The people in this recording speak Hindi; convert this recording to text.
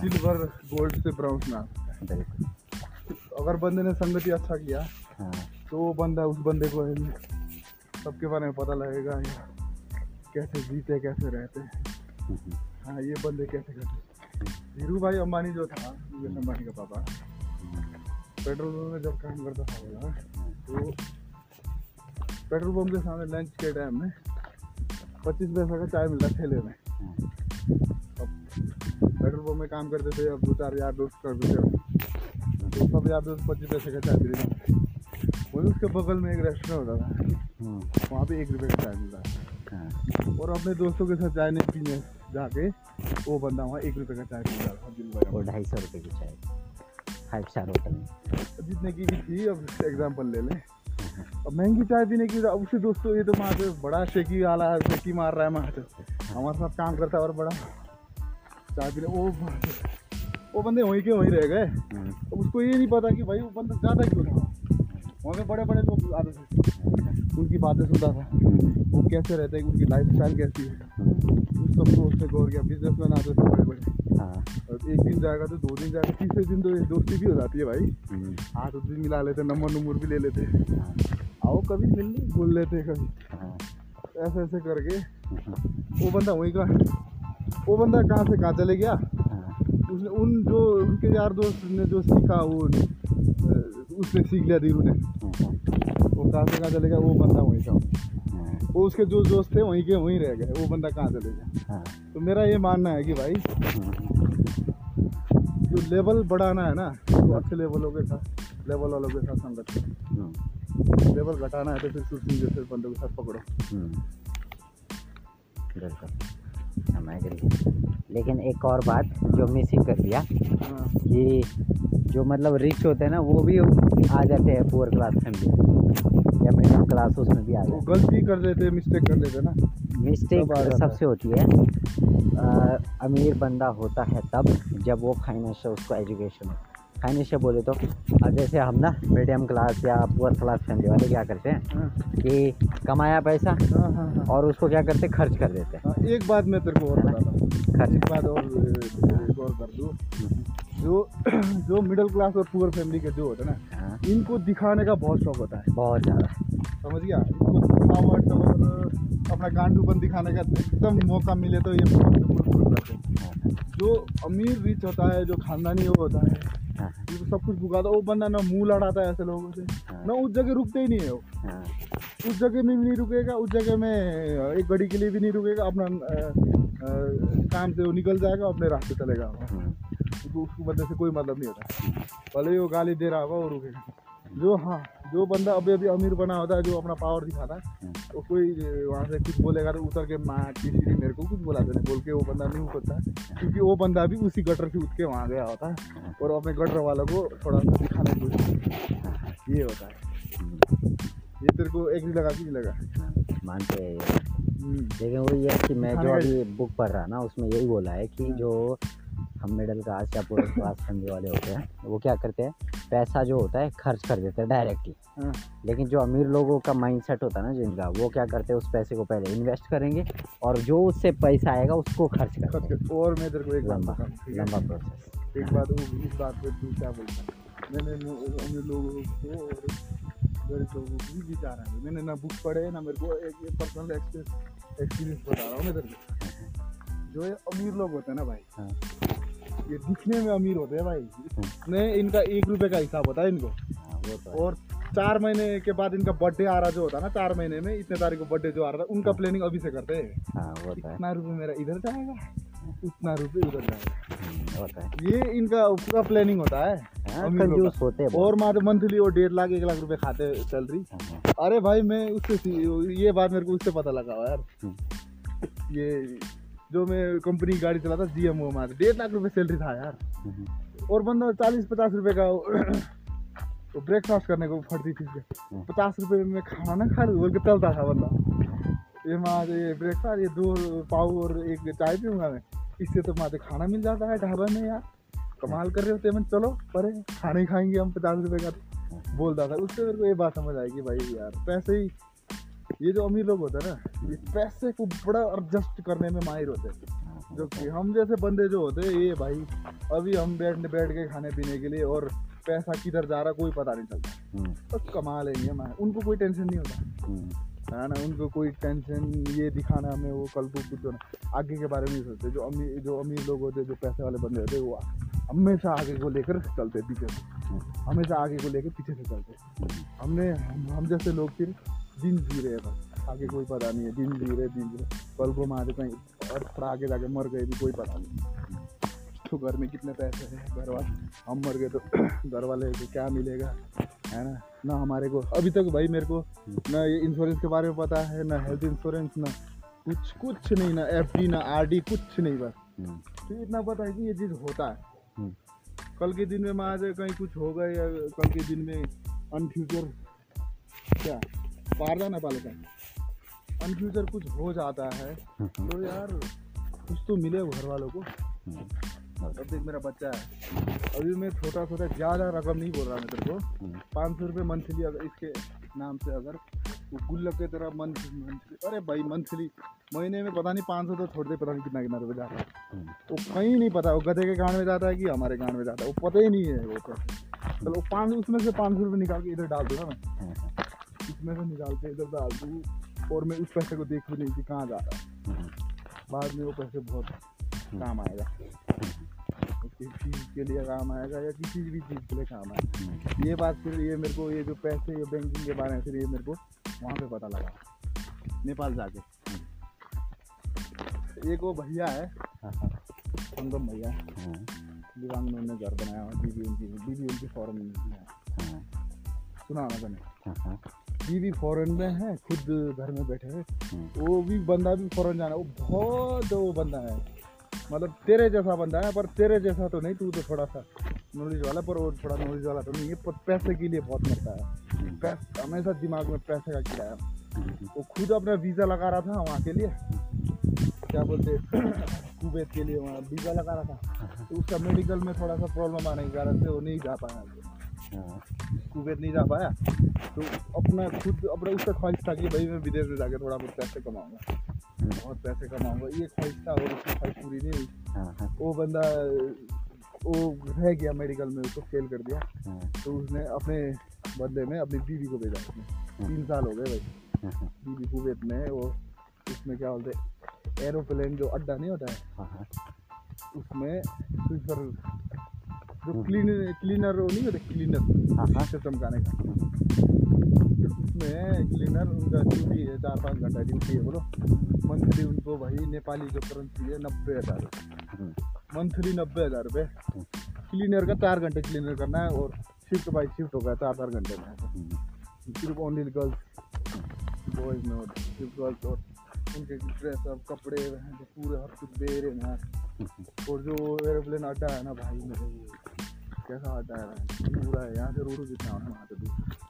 सिल्वर गोल्ड से ब्राउन में आ सकता है अगर बंदे ने संगति अच्छा किया हाँ। तो वो बंदा उस बंदे को सबके बारे में पता लगेगा कैसे जीते कैसे रहते। हम्म, हाँ ये बंदे कैसे करते। धीरू भाई अंबानी जो था मुकेश अंबानी का पापा पेट्रोल पंप में जब काम करता था बोला तो पेट्रोल पंप के सामने लंच के टाइम में पच्चीस पैसा का चाय मिलता ठेले में। अब पेट्रोल पंप में काम करते थे अब दो चार यार दोस्त करते थे तो सब यार दोस्त पच्चीस पैसे का चाय पीते थे वही उसके बगल में एक रेस्टोरेंट होता था। हम्म, वहाँ पे एक रुपये का चाय मिलता था। हाँ। और अपने दोस्तों के साथ चाय नहीं पीने जाके वो बंदा वहाँ एक रुपये का चाय पी रहा था भाई वो ढाई सौ रुपये की चाय। फाइव स्टार होटल में। जितने की भी थी अब एग्ज़ाम्पल ले लें। अब महँगी चाय पीने की अब उससे दोस्तों ये तो वहाँ पे बड़ा शेकी वाला है शेकी मार रहा है वहाँ पे हमारे साथ काम करता है और बड़ा। पीने वो वो बंदे वहीं के वहीं रह गए। अब उसको ये नहीं पता कि भाई वो बंदा ज़्यादा क्यों था? वहाँ पे बड़े बड़े लोग आते थे। उनकी बातें सुनता था। हम्म, वो कैसे रहते हैं उनकी लाइफ स्टाइल कैसी है? हम्म, उस सबको उसने गौर किया। बिज़नेस मैन आते थे बड़े बड़े हाँ। और एक दिन जाएगा तो दो दिन जाएगा। तीसरे दिन तो दोस्ती भी हो जाती है भाई। हाथ उस भी मिला लेते नंबर नंबर भी ले लेते। हाँ। आओ कभी मिल बोल लेते कभी। हाँ। ऐसे ऐसे करके हम्म, वो बंदा वहीं का वो बंदा कहाँ से कहाँ चले गया? हाँ। उसने उन जो उनके यार दोस्त ने जो सीखा वो उसने सीख लिया धीरू ने। हम्म, वो कहाँ से कहाँ चले गया वो बंदा वहीं का हाँ। वो उसके जो दोस्त थे वहीं के वहीं रह गए। वो बंदा कहाँ चले गया? हाँ। तो मेरा ये मानना है कि भाई जो लेवल बढ़ाना है ना तो अच्छे लेवलों के साथ लेवल वालों के साथ संगत करो लेवल घटाना है तो फिर सुरसिंह जैसे बंदों के साथ पकड़ो। बिल्कुल। हम रही लेकिन एक और बात जो मिसिंग कर दिया हाँ कि जो मतलब रिच होते हैं ना वो भी आ जाते हैं पुअर क्लास फैमिली या मिडिल क्लास उसमें भी आ जाते हैं। गलती कर लेते मिस्टेक कर लेते ना। मिस्टेक है। सबसे होती है। आ, अमीर बंदा होता है तब जब वो फाइनेंशियल उसको एजुकेशन हो। फाइनेंशियल बोले तो अब जैसे हम ना मीडियम क्लास या पुअर क्लास फैमिली वाले क्या करते हैं हाँ। कि कमाया पैसा हाँ हाँ और उसको क्या करते हैं खर्च कर देते। हैं एक बात मैं तेरे को और बताता हूँ। खर्च। एक बात और कर दूँ। जो जो मिडिल क्लास और पुअर फैमिली के जो होते हैं ना इनको दिखाने का बहुत शौक होता है। बहुत ज़्यादा। समझ गया? इनको दिखावट और अपना गांडूपन दिखाने का एकदम मौका मिले तो ये जो अमीर रिच होता है जो खानदानी वो होता है हाँ। ये सब कुछ भुगाता वो बंदा ना मुँह लड़ाता है ऐसे लोगों से। हाँ। ना उस जगह रुकते ही नहीं है वो। हाँ। उस जगह में भी नहीं रुकेगा उस जगह में एक घड़ी के लिए भी नहीं रुकेगा अपना काम से वो निकल जाएगा अपने रास्ते चलेगा उसको मतलब बंदे से कोई मतलब नहीं होता। भले ही वो गाली दे रहा होगा वो रुकेगा। जो हाँ। जो बंदा अभी अभी अमीर बना होता है जो अपना पावर दिखाता है वो कोई वहाँ से कुछ बोलेगा तो उतर के माँ सीढ़ी मेरे को कुछ बोला देने बोल के वो बंदा नहीं उतरता। क्योंकि वो बंदा भी उसी गटर से उठ के वहाँ गया होता है और अपने गटर वालों को थोड़ा सा दिखाने की है। ये होता है। ये तेरे को एग्री लगा कि लगा। हाँ, मानते हैं हम्म, लेकिन वो ये कि मैं जो अभी बुक पढ़ रहा ना उसमें यही बोला है कि हाँ। जो हम मिडिल क्लास या पूरे क्लास फैमिली वाले होते हैं वो क्या करते हैं? पैसा जो होता है खर्च कर देते हैं डायरेक्टली हाँ। लेकिन जो अमीर लोगों का माइंडसेट होता है ना जिनका वो क्या करते हैं उस पैसे को पहले इन्वेस्ट करेंगे और जो उससे पैसा आएगा उसको खर्च कर और मैं तेरे को एक लंबा है? लंबा प्रोसेस एक बात वो इस बात पे तू क्या बोलता है? मैंने अमीर लोगों को गरीब लोगों को भी विचार है। मैंने ना बुक पढ़े ना मेरे को एक पर्सनल एक्सपीरियंस बता रहा हूँ मैं तेरे को। जो ये अमीर लोग होते हैं ना भाई हाँ। ये दिखने में अमीर होते हैं भाई। ने इनका एक रुपए का हिसाब होता है इनको। हाँ तो है। और चार महीने के बाद इनका बर्थडे आ रहा जो होता है ना चार महीने में इतने तारीख को बर्थडे जो आ रहा था उनका प्लानिंग अभी से करते हैं। हाँ तो है। इतना रुपये मेरा इधर जाएगा उतना रुपये उधर जाएगा। हम्म, है। ये इनका पूरा प्लानिंग होता है। हाँ कंजूस होते हैं और मात्र मंथली वो डेढ़ लाख एक लाख रुपए खाते चल रही हाँ, अरे भाई मैं उससे ये बात मेरे को उससे पता लगा यार। हम्म। ये जो मैं कंपनी की गाड़ी चलाता जी एम ओ डेढ़ लाख रुपए सैलरी था यार। हम्म, और बंदा चालीस पचास रुपए का वो ब्रेकफास्ट करने को फटती थी हम्म। पचास रुपए में खाना ना खा लूँ बोल के चलता था बंदा। ये माँ ये ब्रेकफास्ट ये दो पाव और एक चाय पीऊँगा मैं। इससे तो माते खाना मिल जाता है ढाबा में यार। कमाल कर रहे होते हैं मैं चलो परे खाना खाएँगे हम पचास रुपए का। बोलता था उससे मेरे को ये बात समझ कि भाई यार। पैसे ही ये जो अमीर लोग होते हैं ना ये पैसे को बड़ा एडजस्ट करने में माहिर होते हैं। जो कि हम जैसे बंदे जो होते हैं ये भाई अभी हम बैठ बैठ के खाने पीने के लिए और पैसा किधर जा रहा कोई पता नहीं चलता। हम्म, बस कमा लेंगे मैं उनको कोई टेंशन नहीं होता। हम्म, है ना उनको कोई टेंशन ये दिखाना हमें वो कल को कुछ होना। आगे के बारे में नहीं सोचते जो अमीर जो अमीर लोग होते हैं जो पैसे वाले बंदे होते हैं वो हमेशा आगे को लेकर चलते पीछे से। हमेशा आगे को लेकर पीछे से चलते हमने हम, हम जैसे लोग फिर दिन जी रहे बस। आगे कोई पता नहीं है दिन जी रहे दिन जी रहे कल को हमारे कहीं और थोड़ा आगे जाके मर गए भी कोई पता नहीं। तो घर में कितने पैसे हैं? घर वाले हम मर गए तो घर वाले को क्या मिलेगा? है ना? ना हमारे को। अभी तक भाई मेरे को ना ये इंश्योरेंस के बारे में पता है ना हेल्थ इंश्योरेंस ना कुछ कुछ नहीं ना एफ़ डी ना आर डी कुछ नहीं बस। हम्म, तो इतना पता है कि ये चीज़ होता है। हम्म, कल के दिन में जाए कहीं कुछ होगा या कल के दिन में अनफ्यूचर क्या? बाहर जाना पाले का अनफ्यूचर कुछ हो जाता है। हम्म, तो यार कुछ तो मिले घर वालों को। हम्म, अब देख मेरा बच्चा है। अभी मैं छोटा छोटा ज़्यादा रकम नहीं बोल रहा मैं तेरे को। हम्म, पाँच सौ रुपये मंथली अगर इसके नाम से अगर वो गुल्लक के तरह मंथ मंथली अरे भाई मंथली महीने में पता नहीं पाँच सौ तो छोड़ दे पता नहीं कितना कितना रुपये जाता है। वो कहीं नहीं पता वो गधे के गांड में जाता है कि हमारे गांड में जाता है। वो पता ही नहीं है वो पैसे चलो पाँच उसमें से पाँच सौ रुपये निकाल के इधर डाल दूँगा मैं। इसमें से निकाल के इधर डाल दूँ और मैं उस पैसे को देख भी नहीं कि कहाँ जा रहा है। हम्म, बाद में वो पैसे बहुत काम आएगा। उसकी चीज़ के लिए काम आएगा या किसी भी चीज़ के लिए काम आएगा। हम्म, ये बात फिर ये मेरे को ये जो पैसे ये बैंकिंग के बारे में फिर ये मेरे को वहाँ पे पता लगा। नेपाल जाके। एक वो भैया है हाँ, हाँ, संगम भैया। हाँ, दिवांग में उन्होंने घर बनाया हुआ बीवी उनकी बीवी उनकी फॉरन में है हाँ, सुना मैंने हाँ, हाँ, बीवी फॉरन में है खुद घर में बैठे हैं। हम्म, वो भी बंदा भी फॉरन जाना वो बहुत वो बंदा है। मतलब तेरे जैसा बंदा है पर तेरे जैसा तो नहीं तू तो थोड़ा सा नॉलेज वाला पर वो थोड़ा नॉलेज वाला तो नहीं है पर पैसे के लिए बहुत मरता है। हम्म, हमेशा दिमाग में पैसे का किराया हम्म, वो खुद अपना वीज़ा लगा रहा था वहाँ के लिए। क्या बोलते कुवैत के लिए वहाँ वीज़ा लगा रहा था। तो उसका मेडिकल में थोड़ा सा प्रॉब्लम आने के कारण से वो नहीं जा पाया। हाँ, कुवैत नहीं जा पाया तो अपना खुद अपना उसका ख्वाहिश था कि भाई मैं विदेश में जाकर थोड़ा बहुत पैसे कमाऊँगा बहुत पैसे कमाऊँगा ये ख्वाहिश था और उसकी ख्वाहिश पूरी नहीं हुई वो बंदा वो रह गया मेडिकल में उसको फेल कर दिया तो उसने अपने बदले में अपनी बीवी को भेजा उसने तीन साल हो गए भाई बीवी कुवैत में वो उसमें क्या बोलते एरोप्लेन जो अड्डा नहीं होता हाँ, उसमें स्वीपर जो क्लीन क्लीनर वो नहीं होते हाँ, क्लीनर हाँ। से चमकाने का। उसमें क्लीनर उनका ड्यूटी है चार पाँच घंटा ड्यूटी है बोलो। मंथली उनको भाई नेपाली जो करेंसी है नब्बे हज़ार हम्म, मंथली नब्बे हज़ार रुपये क्लीनर का चार घंटे क्लीनर करना है और शिफ्ट बाई शिफ्ट होगा चार चार घंटे में। हम्म, सिर्फ़ ओनली गर्ल्स बॉयज़ में होते सिर्फ़ गर्ल्स और उनके ड्रेस अब कपड़े जो पूरे हर कुछ दे रहे हैं। और जो एरोप्लेन अड्डा है ना भाई मेरे। कैसा आता है? पूरा है यहाँ से रोड कितना से दूर।